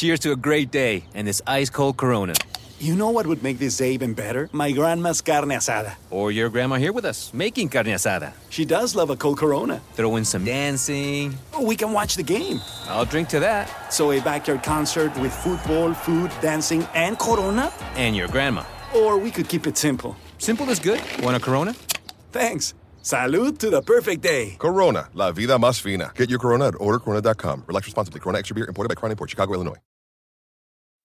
Cheers to a great day and this ice cold Corona. You know what would make this day even better? My grandma's carne asada. Or your grandma here with us, making carne asada. She does love a cold Corona. Throw in some dancing. Oh, we can watch the game. I'll drink to that. So, a backyard concert with football, food, dancing, and Corona? And your grandma. Or we could keep it simple. Simple is good. Want a Corona? Thanks. Salud to the perfect day. Corona, la vida más fina. Get your Corona at ordercorona.com. Relax responsibly. Corona Extra Beer, imported by Crown Import, Chicago, Illinois.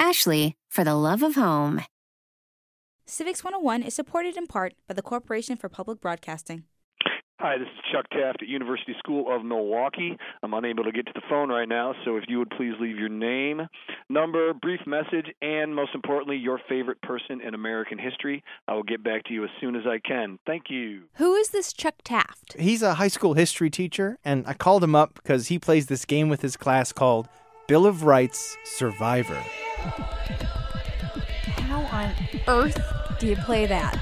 Ashley, for the love of home. Civics 101 is supported in part by the Corporation for Public Broadcasting. Hi, this is Chuck Taft at University School of Milwaukee. I'm unable to get to the phone right now, so if you would please leave your name, number, brief message, and most importantly, your favorite person in American history, I will get back to you as soon as I can. Thank you. Who is this Chuck Taft? He's a high school history teacher, and I called him up because he plays this game with his class called Bill of Rights Survivor. How on earth do you play that?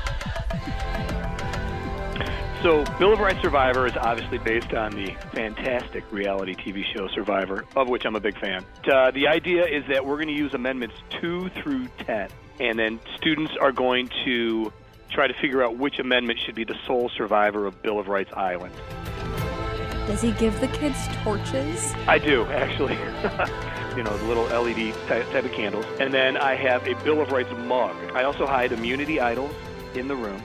So, Bill of Rights Survivor is obviously based on the fantastic reality TV show Survivor, of which I'm a big fan. Uh, the idea is that we're going to use amendments 2 through 10, and then students are going to try to figure out which amendment should be the sole survivor of Bill of Rights Island. Does he give the kids torches? I do, actually. you know, the little LED type, type of candles. And then I have a Bill of Rights mug. I also hide immunity idols in the room.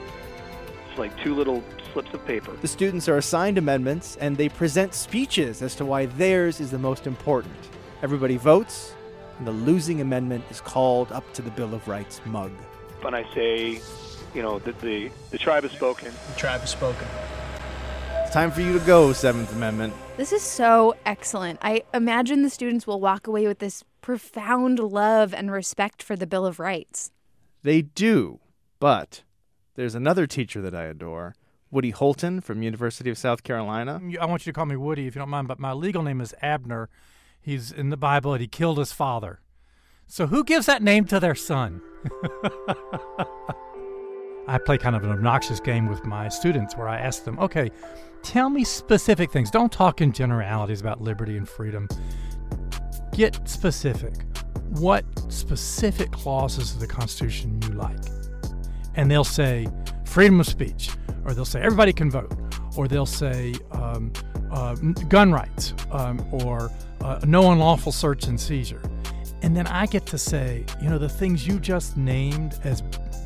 It's like two little slips of paper. The students are assigned amendments and they present speeches as to why theirs is the most important. Everybody votes, and the losing amendment is called up to the Bill of Rights mug. When I say, you know, that the, the tribe has spoken. The tribe has spoken. It's time for you to go, Seventh Amendment. This is so excellent. I imagine the students will walk away with this profound love and respect for the Bill of Rights. They do, but there's another teacher that I adore, Woody Holton from University of South Carolina. I want you to call me Woody if you don't mind, but my legal name is Abner. He's in the Bible and he killed his father. So who gives that name to their son? I play kind of an obnoxious game with my students where I ask them, okay, tell me specific things. Don't talk in generalities about liberty and freedom. Get specific. What specific clauses of the Constitution you like? And they'll say freedom of speech, or they'll say everybody can vote, or they'll say um, uh, gun rights, um, or uh, no unlawful search and seizure. And then I get to say, you know, the things you just named as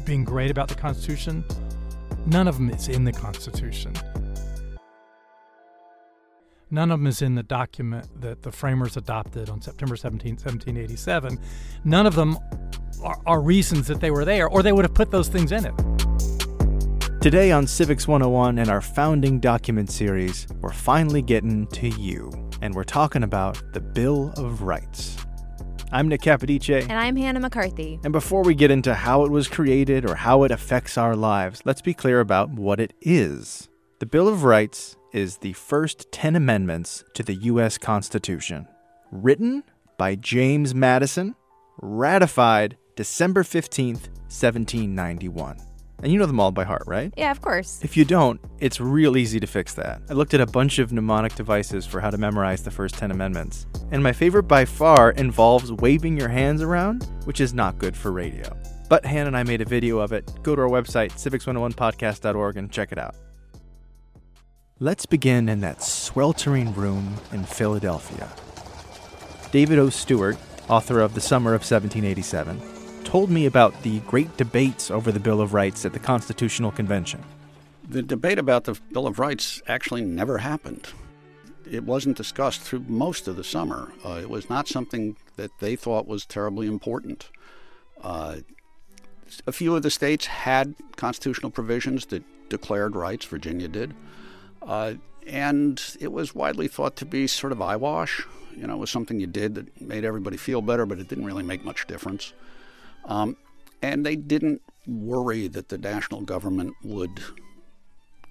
being great about the Constitution, none of them is in the Constitution. None of them is in the document that the framers adopted on September 17, 1787. None of them are, are reasons that they were there, or they would have put those things in it. Today on Civics 101 and our founding document series, we're finally getting to you, and we're talking about the Bill of Rights. I'm Nick Capodice. And I'm Hannah McCarthy. And before we get into how it was created or how it affects our lives, let's be clear about what it is. The Bill of Rights is the first 10 amendments to the U.S. Constitution, written by James Madison, ratified December 15th, 1791. And you know them all by heart, right? Yeah, of course. If you don't, it's real easy to fix that. I looked at a bunch of mnemonic devices for how to memorize the first 10 amendments. And my favorite by far involves waving your hands around, which is not good for radio. But Hannah and I made a video of it. Go to our website, civics101podcast.org, and check it out. Let's begin in that sweltering room in Philadelphia. David O. Stewart, author of The Summer of 1787, told me about the great debates over the Bill of Rights at the Constitutional Convention. The debate about the Bill of Rights actually never happened. It wasn't discussed through most of the summer. Uh, it was not something that they thought was terribly important. Uh, a few of the states had constitutional provisions that declared rights, Virginia did. Uh, and it was widely thought to be sort of eyewash. You know, it was something you did that made everybody feel better, but it didn't really make much difference. Um, and they didn't worry that the national government would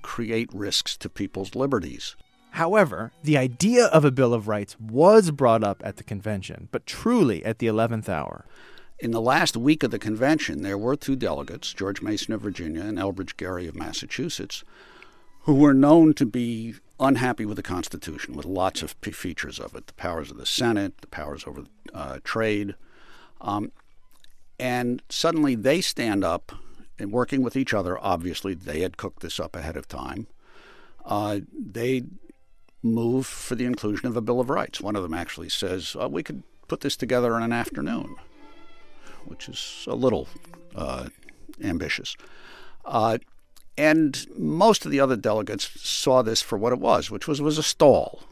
create risks to people's liberties. However, the idea of a Bill of Rights was brought up at the convention, but truly at the 11th hour. In the last week of the convention, there were two delegates, George Mason of Virginia and Elbridge Gerry of Massachusetts, who were known to be unhappy with the Constitution, with lots of features of it the powers of the Senate, the powers over uh, trade. Um, and suddenly they stand up and working with each other. Obviously, they had cooked this up ahead of time. Uh, they move for the inclusion of a Bill of Rights. One of them actually says, uh, We could put this together in an afternoon, which is a little uh, ambitious. Uh, and most of the other delegates saw this for what it was, which was, was a stall.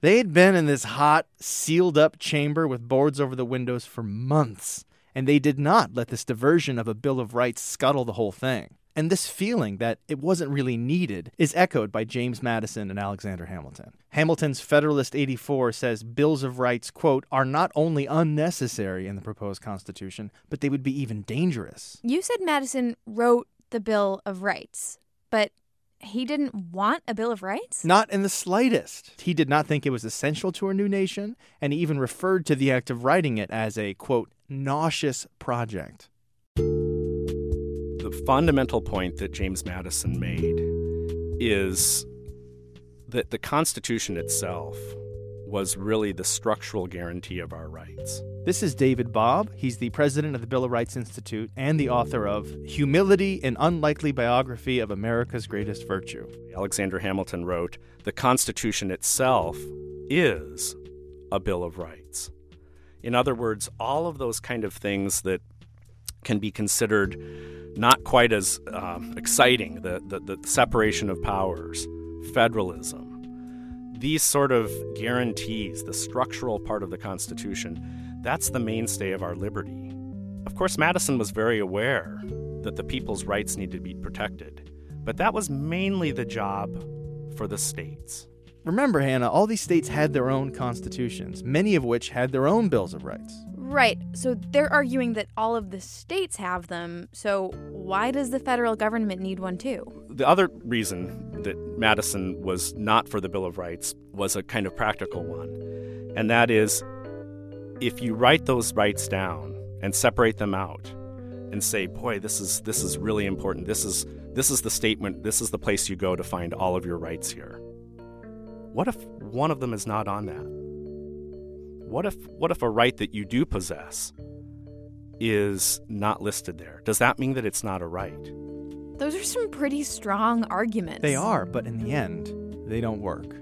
They had been in this hot, sealed up chamber with boards over the windows for months, and they did not let this diversion of a Bill of Rights scuttle the whole thing. And this feeling that it wasn't really needed is echoed by James Madison and Alexander Hamilton. Hamilton's Federalist 84 says bills of rights, quote, are not only unnecessary in the proposed Constitution, but they would be even dangerous. You said Madison wrote the Bill of Rights, but he didn't want a Bill of Rights? Not in the slightest. He did not think it was essential to a new nation, and he even referred to the act of writing it as a, quote, nauseous project. The fundamental point that James Madison made is that the Constitution itself was really the structural guarantee of our rights. This is David Bobb. He's the president of the Bill of Rights Institute and the author of Humility An Unlikely Biography of America's Greatest Virtue. Alexander Hamilton wrote The Constitution itself is a Bill of Rights. In other words, all of those kind of things that can be considered not quite as um, exciting the, the, the separation of powers, federalism, these sort of guarantees, the structural part of the Constitution, that's the mainstay of our liberty. Of course, Madison was very aware that the people's rights needed to be protected, but that was mainly the job for the states. Remember, Hannah, all these states had their own constitutions, many of which had their own bills of rights. Right. So they're arguing that all of the states have them. So why does the federal government need one too? The other reason that Madison was not for the Bill of Rights was a kind of practical one. And that is if you write those rights down and separate them out and say, "Boy, this is this is really important. This is this is the statement, this is the place you go to find all of your rights here." What if one of them is not on that? What if what if a right that you do possess is not listed there? Does that mean that it's not a right? Those are some pretty strong arguments. They are, but in the end, they don't work.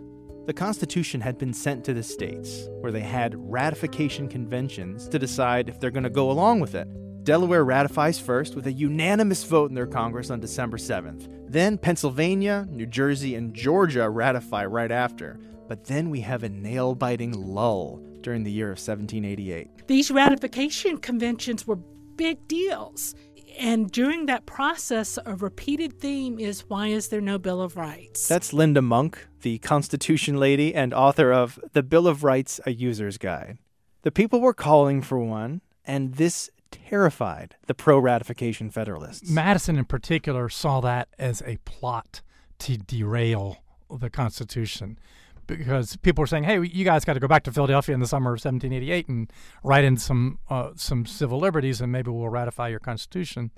The Constitution had been sent to the states, where they had ratification conventions to decide if they're going to go along with it. Delaware ratifies first with a unanimous vote in their Congress on December 7th. Then Pennsylvania, New Jersey, and Georgia ratify right after. But then we have a nail biting lull during the year of 1788. These ratification conventions were big deals. And during that process, a repeated theme is why is there no Bill of Rights? That's Linda Monk, the Constitution lady and author of The Bill of Rights A User's Guide. The people were calling for one, and this terrified the pro ratification Federalists. Madison, in particular, saw that as a plot to derail the Constitution because people were saying, "Hey, you guys got to go back to Philadelphia in the summer of 1788 and write in some uh, some civil liberties, and maybe we'll ratify your Constitution."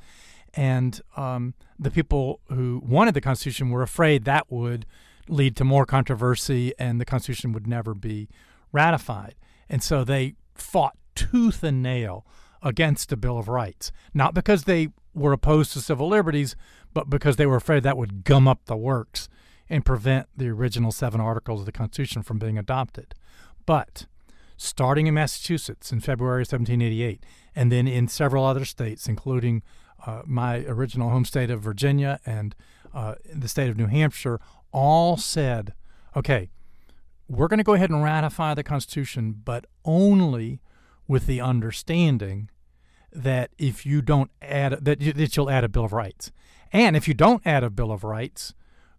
And um, the people who wanted the Constitution were afraid that would lead to more controversy, and the Constitution would never be ratified. And so they fought tooth and nail against the Bill of Rights, not because they were opposed to civil liberties, but because they were afraid that would gum up the works and prevent the original seven articles of the Constitution from being adopted. But starting in Massachusetts in February 1788, and then in several other states, including uh, my original home state of Virginia and uh, the state of New Hampshire, all said, okay, we're going to go ahead and ratify the Constitution, but only with the understanding that if you don't add that, that you'll add a Bill of Rights, and if you don't add a Bill of Rights,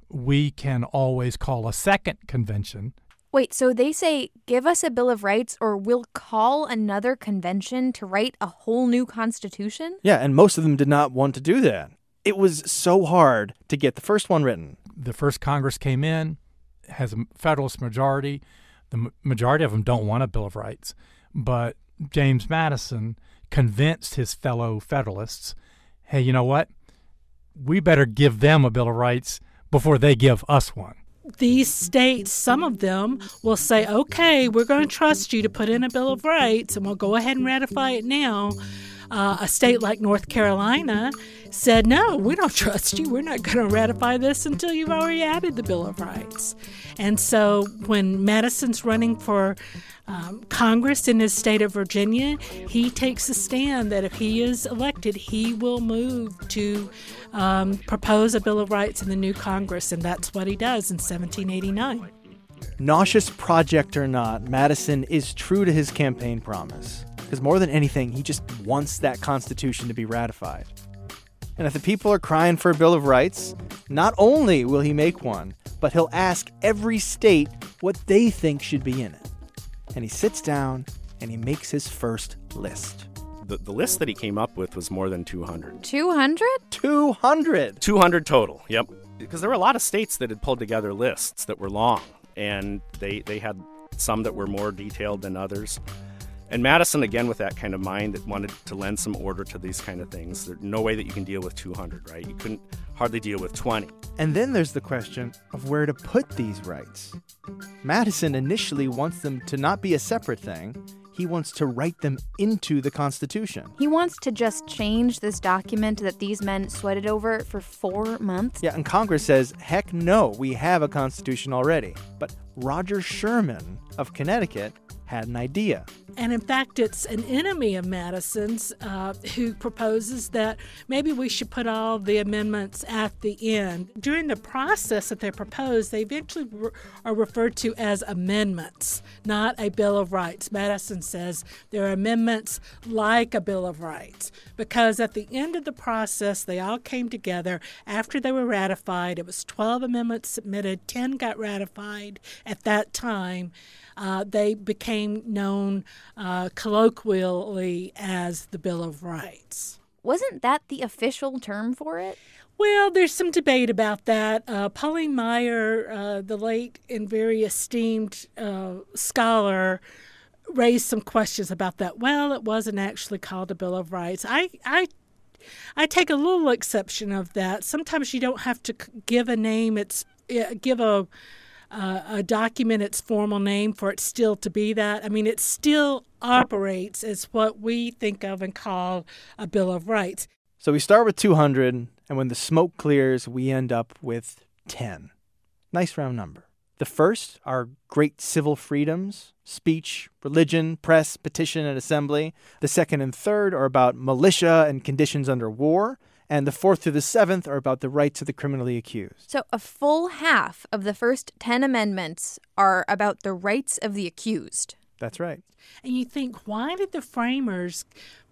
we can always call a second convention Wait, so they say, give us a Bill of Rights or we'll call another convention to write a whole new constitution? Yeah, and most of them did not want to do that. It was so hard to get the first one written. The first Congress came in, has a Federalist majority. The majority of them don't want a Bill of Rights. But James Madison convinced his fellow Federalists hey, you know what? We better give them a Bill of Rights before they give us one these states, some of them will say, okay, we're going to trust you to put in a Bill of Rights and we'll go ahead and ratify it now. Uh, a state like North Carolina said, no, we don't trust you. We're not going to ratify this until you've already added the Bill of Rights. And so when Madison's running for um, Congress in his state of Virginia, he takes a stand that if he is elected, he will move to um, propose a Bill of Rights in the new Congress, and that's what he does in 1789. Nauseous project or not, Madison is true to his campaign promise. Because more than anything, he just wants that Constitution to be ratified. And if the people are crying for a Bill of Rights, not only will he make one, but he'll ask every state what they think should be in it. And he sits down and he makes his first list. The, the list that he came up with was more than 200. 200? 200! 200 total, yep. Because there were a lot of states that had pulled together lists that were long, and they, they had some that were more detailed than others. And Madison, again, with that kind of mind that wanted to lend some order to these kind of things. There's no way that you can deal with 200, right? You couldn't hardly deal with 20. And then there's the question of where to put these rights. Madison initially wants them to not be a separate thing. He wants to write them into the Constitution. He wants to just change this document that these men sweated over for four months. Yeah, and Congress says, heck no, we have a Constitution already. But Roger Sherman of Connecticut had an idea. And in fact, it's an enemy of Madison's uh, who proposes that maybe we should put all the amendments at the end. During the process that they propose, they eventually re- are referred to as amendments, not a Bill of Rights. Madison says they're amendments like a Bill of Rights because at the end of the process, they all came together after they were ratified. It was 12 amendments submitted, 10 got ratified at that time uh, they became known uh, colloquially as the Bill of Rights. Wasn't that the official term for it? Well, there's some debate about that. Uh, Pauline Maier, uh, the late and very esteemed uh, scholar, raised some questions about that. Well, it wasn't actually called a Bill of Rights. I, I I take a little exception of that. Sometimes you don't have to give a name. It's give a uh, a document its formal name for it still to be that. I mean, it still operates as what we think of and call a Bill of Rights. So we start with 200, and when the smoke clears, we end up with 10. Nice round number. The first are great civil freedoms speech, religion, press, petition, and assembly. The second and third are about militia and conditions under war and the fourth through the seventh are about the rights of the criminally accused. So, a full half of the first 10 amendments are about the rights of the accused. That's right. And you think, why did the framers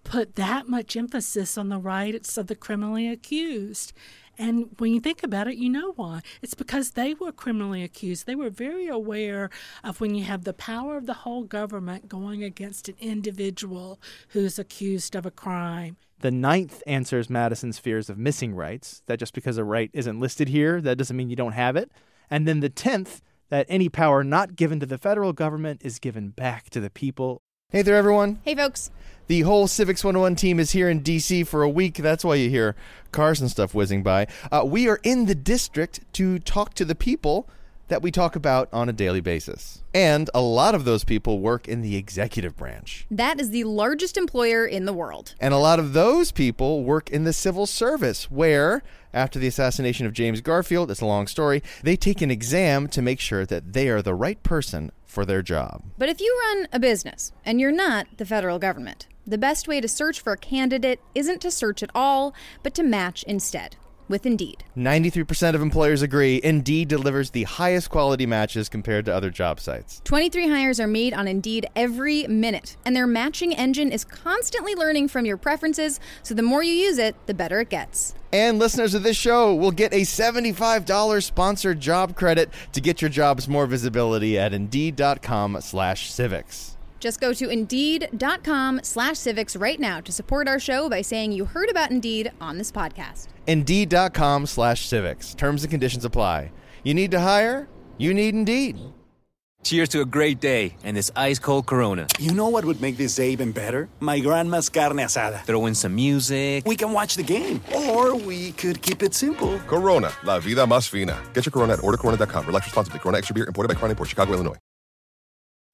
put that much emphasis on the rights of the criminally accused? And when you think about it, you know why. It's because they were criminally accused. They were very aware of when you have the power of the whole government going against an individual who's accused of a crime. The ninth answers Madison's fears of missing rights, that just because a right isn't listed here, that doesn't mean you don't have it. And then the tenth, that any power not given to the federal government is given back to the people. Hey there, everyone. Hey, folks. The whole Civics 101 team is here in DC for a week. That's why you hear cars and stuff whizzing by. Uh, we are in the district to talk to the people that we talk about on a daily basis. And a lot of those people work in the executive branch. That is the largest employer in the world. And a lot of those people work in the civil service, where, after the assassination of James Garfield, it's a long story, they take an exam to make sure that they are the right person for their job. But if you run a business and you're not the federal government, the best way to search for a candidate isn't to search at all, but to match instead. With Indeed. 93% of employers agree Indeed delivers the highest quality matches compared to other job sites. 23 hires are made on Indeed every minute, and their matching engine is constantly learning from your preferences, so the more you use it, the better it gets. And listeners of this show will get a $75 sponsored job credit to get your jobs more visibility at Indeed.com slash civics. Just go to Indeed.com slash civics right now to support our show by saying you heard about Indeed on this podcast. Indeed.com slash civics. Terms and conditions apply. You need to hire? You need Indeed. Cheers to a great day and this ice cold Corona. You know what would make this day even better? My grandma's carne asada. Throw in some music. We can watch the game. Or we could keep it simple. Corona, la vida más fina. Get your Corona at ordercorona.com. Relax responsibly. Corona Extra Beer, imported by Crown Port Chicago, Illinois.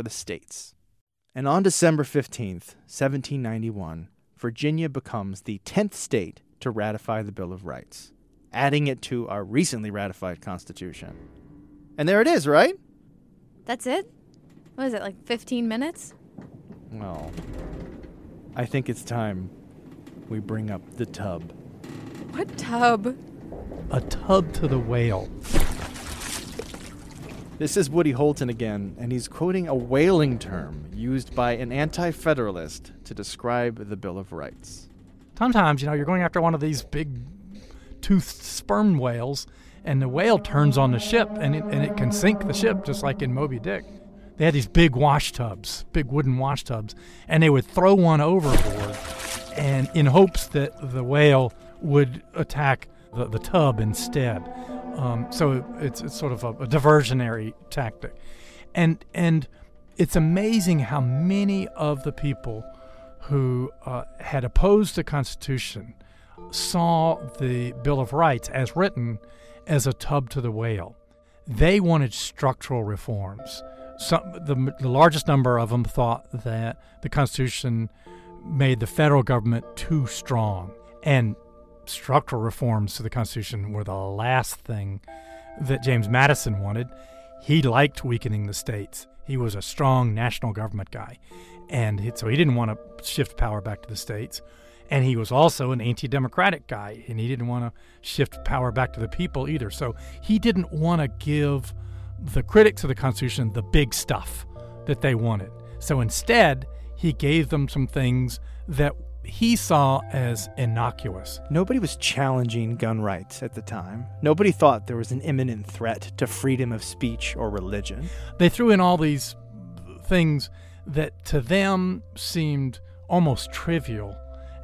Or the states. And on December 15th, 1791, Virginia becomes the 10th state to ratify the Bill of Rights, adding it to our recently ratified Constitution. And there it is, right? That's it? What is it, like 15 minutes? Well, I think it's time we bring up the tub. What tub? A tub to the whale. This is Woody Holton again, and he's quoting a whaling term used by an anti federalist to describe the Bill of Rights. Sometimes, you know, you're going after one of these big toothed sperm whales, and the whale turns on the ship, and it, and it can sink the ship, just like in Moby Dick. They had these big wash tubs, big wooden wash tubs, and they would throw one overboard, and in hopes that the whale would attack the, the tub instead. Um, so it's, it's sort of a, a diversionary tactic, and and it's amazing how many of the people who uh, had opposed the Constitution saw the Bill of Rights as written as a tub to the whale. They wanted structural reforms. Some, the, the largest number of them thought that the Constitution made the federal government too strong. And structural reforms to the Constitution were the last thing that James Madison wanted. He liked weakening the states. He was a strong national government guy. And so he didn't want to shift power back to the states. And he was also an anti democratic guy, and he didn't want to shift power back to the people either. So he didn't want to give the critics of the Constitution the big stuff that they wanted. So instead, he gave them some things that he saw as innocuous. Nobody was challenging gun rights at the time. Nobody thought there was an imminent threat to freedom of speech or religion. They threw in all these things that to them seemed almost trivial,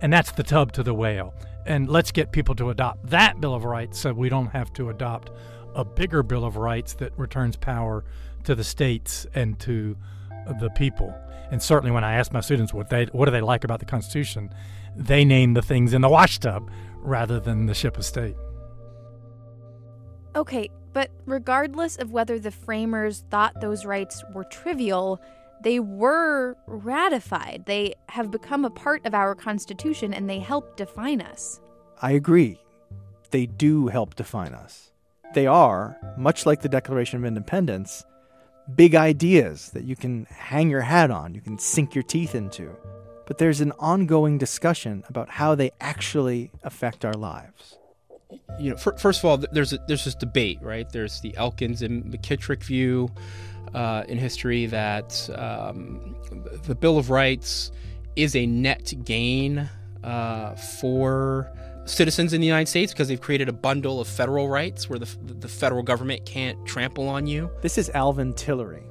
and that's the tub to the whale. And let's get people to adopt that Bill of Rights so we don't have to adopt a bigger Bill of Rights that returns power to the states and to the people. And certainly, when I ask my students what they what do they like about the Constitution, they name the things in the washtub rather than the ship of state. Okay, but regardless of whether the framers thought those rights were trivial, they were ratified. They have become a part of our Constitution and they help define us. I agree. They do help define us. They are, much like the Declaration of Independence, big ideas that you can hang your hat on, you can sink your teeth into. But there's an ongoing discussion about how they actually affect our lives. You know, fir- first of all, there's a, there's this debate, right? There's the Elkins and McKittrick view uh, in history that um, the Bill of Rights is a net gain uh, for citizens in the United States because they've created a bundle of federal rights where the, the federal government can't trample on you. This is Alvin Tillery.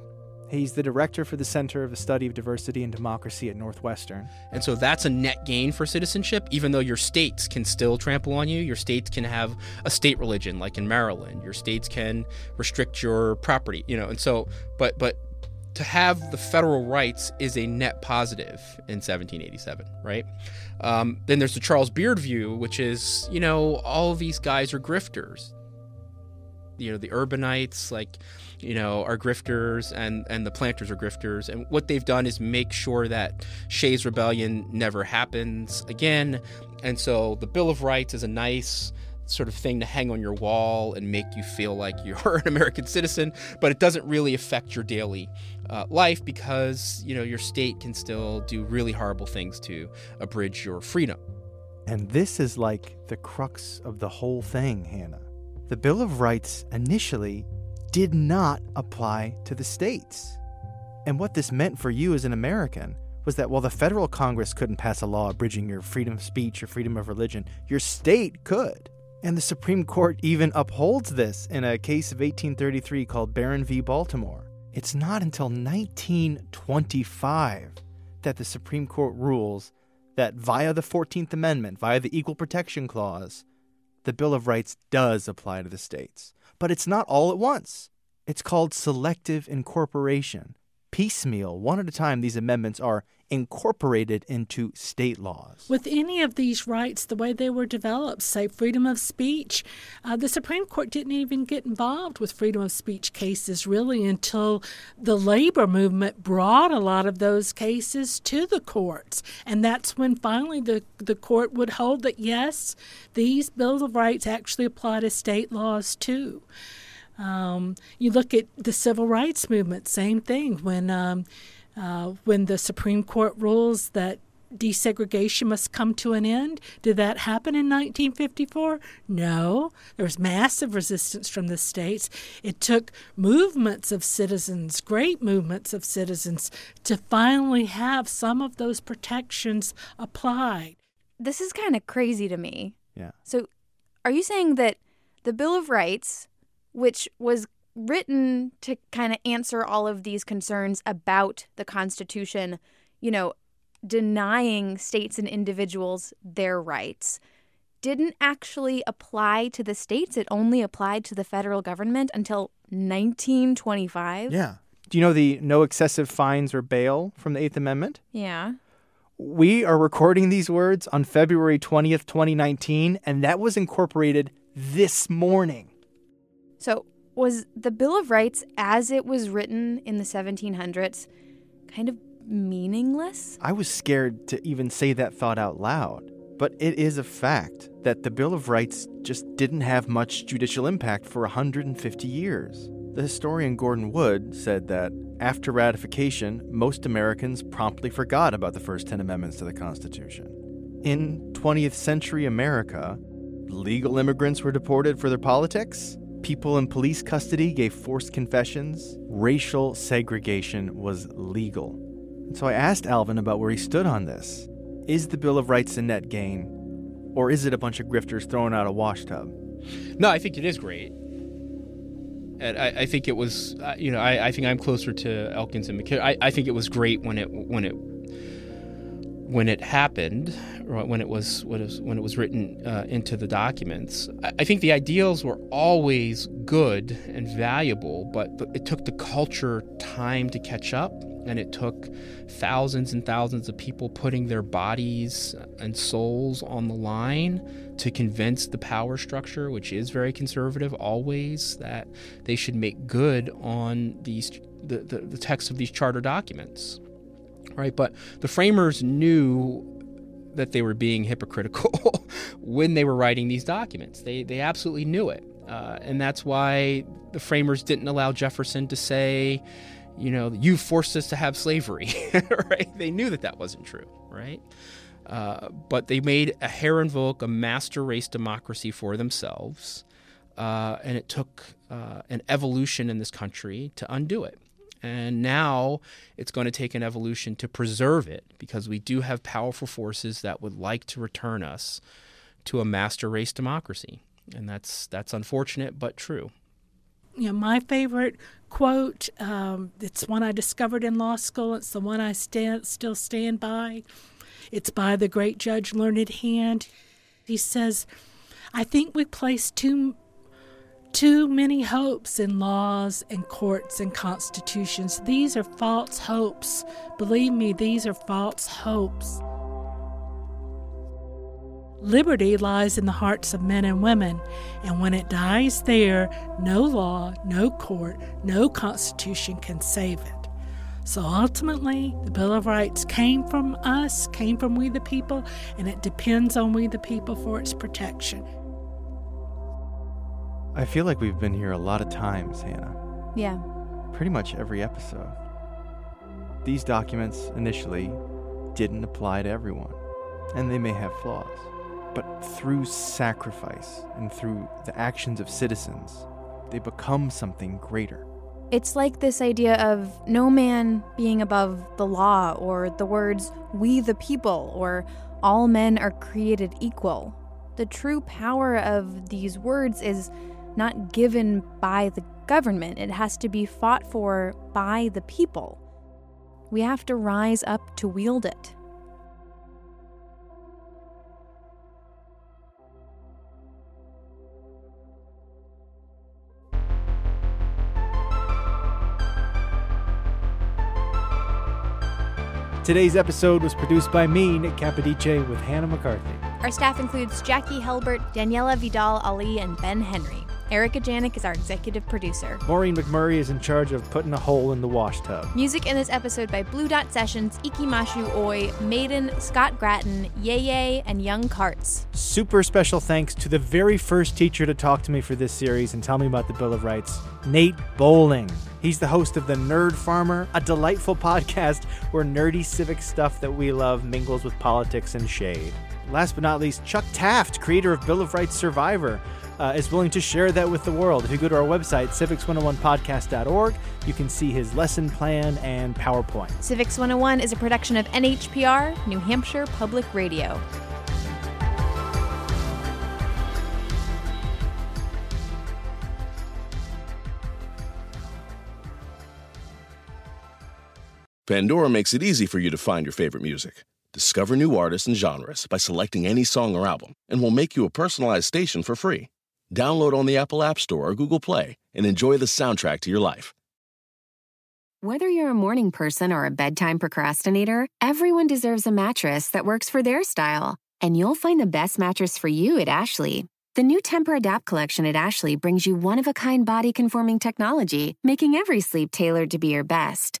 He's the director for the Center of the Study of Diversity and Democracy at Northwestern. And so that's a net gain for citizenship, even though your states can still trample on you. Your states can have a state religion, like in Maryland. Your states can restrict your property, you know. And so, but but to have the federal rights is a net positive in 1787, right? Um, then there's the Charles Beard view, which is, you know, all these guys are grifters. You know, the urbanites, like, you know, are grifters and, and the planters are grifters. And what they've done is make sure that Shays' Rebellion never happens again. And so the Bill of Rights is a nice sort of thing to hang on your wall and make you feel like you're an American citizen, but it doesn't really affect your daily uh, life because you know your state can still do really horrible things to abridge your freedom. And this is like the crux of the whole thing, Hannah. The Bill of Rights initially did not apply to the states. And what this meant for you as an American was that while the federal Congress couldn't pass a law abridging your freedom of speech or freedom of religion, your state could. And the Supreme Court even upholds this in a case of 1833 called Barron v. Baltimore. It's not until 1925 that the Supreme Court rules that via the 14th Amendment, via the Equal Protection Clause, the Bill of Rights does apply to the states. But it's not all at once. It's called selective incorporation. Piecemeal, one at a time, these amendments are incorporated into state laws. With any of these rights, the way they were developed, say freedom of speech, uh, the Supreme Court didn't even get involved with freedom of speech cases really until the labor movement brought a lot of those cases to the courts. And that's when finally the, the court would hold that yes, these Bills of Rights actually apply to state laws too. Um, you look at the civil rights movement, same thing. When um, uh, when the Supreme Court rules that desegregation must come to an end. Did that happen in 1954? No. There was massive resistance from the states. It took movements of citizens, great movements of citizens, to finally have some of those protections applied. This is kind of crazy to me. Yeah. So, are you saying that the Bill of Rights, which was written to kind of answer all of these concerns about the Constitution, you know, denying states and individuals their rights, didn't actually apply to the states. It only applied to the federal government until 1925. Yeah. Do you know the no excessive fines or bail from the Eighth Amendment? Yeah. We are recording these words on February 20th, 2019, and that was incorporated this morning. So, was the Bill of Rights, as it was written in the 1700s, kind of meaningless? I was scared to even say that thought out loud. But it is a fact that the Bill of Rights just didn't have much judicial impact for 150 years. The historian Gordon Wood said that after ratification, most Americans promptly forgot about the first 10 amendments to the Constitution. In 20th century America, legal immigrants were deported for their politics, people in police custody gave forced confessions, racial segregation was legal. And so I asked Alvin about where he stood on this. Is the Bill of Rights a net gain, or is it a bunch of grifters throwing out a washtub? No, I think it is great. And I, I think it was, uh, you know, I, I, think I'm closer to Elkins and McKittrick. I, I think it was great when it when it when it happened, when it was when it was, when it was written uh, into the documents. I, think the ideals were always good and valuable, but it took the culture time to catch up and it took thousands and thousands of people putting their bodies and souls on the line to convince the power structure, which is very conservative always, that they should make good on these the, the, the text of these charter documents. Right? But the framers knew that they were being hypocritical when they were writing these documents. They, they absolutely knew it. Uh, and that's why the framers didn't allow Jefferson to say, you know, you forced us to have slavery, right? They knew that that wasn't true, right? Uh, but they made a Herrenvolk, a master race democracy for themselves, uh, and it took uh, an evolution in this country to undo it. And now it's going to take an evolution to preserve it because we do have powerful forces that would like to return us to a master race democracy. And that's that's unfortunate but true you know, my favorite quote, um, it's one I discovered in law school. It's the one I stand, still stand by. It's by the great Judge Learned Hand. He says, I think we place too, too many hopes in laws and courts and constitutions. These are false hopes. Believe me, these are false hopes. Liberty lies in the hearts of men and women, and when it dies there, no law, no court, no constitution can save it. So ultimately, the Bill of Rights came from us, came from we the people, and it depends on we the people for its protection. I feel like we've been here a lot of times, Hannah. Yeah. Pretty much every episode. These documents initially didn't apply to everyone, and they may have flaws. But through sacrifice and through the actions of citizens, they become something greater. It's like this idea of no man being above the law, or the words, we the people, or all men are created equal. The true power of these words is not given by the government, it has to be fought for by the people. We have to rise up to wield it. Today's episode was produced by me, Nick Capodice, with Hannah McCarthy. Our staff includes Jackie Helbert, Daniela Vidal Allee, and Ben Henry. Erica Janik is our executive producer. Maureen McMurray is in charge of putting a hole in the washtub. Music in this episode by Blue Dot Sessions, Ikimashu Oi, Maiden, Scott Gratton, Yeye, and Young Carts. Super special thanks to the very first teacher to talk to me for this series and tell me about the Bill of Rights, Nate Bowling. He's the host of The Nerd Farmer, a delightful podcast where nerdy civic stuff that we love mingles with politics and shade. Last but not least, Chuck Taft, creator of Bill of Rights Survivor uh, is willing to share that with the world. If you go to our website, civics101podcast.org, you can see his lesson plan and PowerPoint. Civics 101 is a production of NHPR, New Hampshire Public Radio. Pandora makes it easy for you to find your favorite music. Discover new artists and genres by selecting any song or album, and we'll make you a personalized station for free. Download on the Apple App Store or Google Play and enjoy the soundtrack to your life. Whether you're a morning person or a bedtime procrastinator, everyone deserves a mattress that works for their style. And you'll find the best mattress for you at Ashley. The new Tempur-Adapt collection at Ashley brings you one-of-a-kind body-conforming technology, making every sleep tailored to be your best.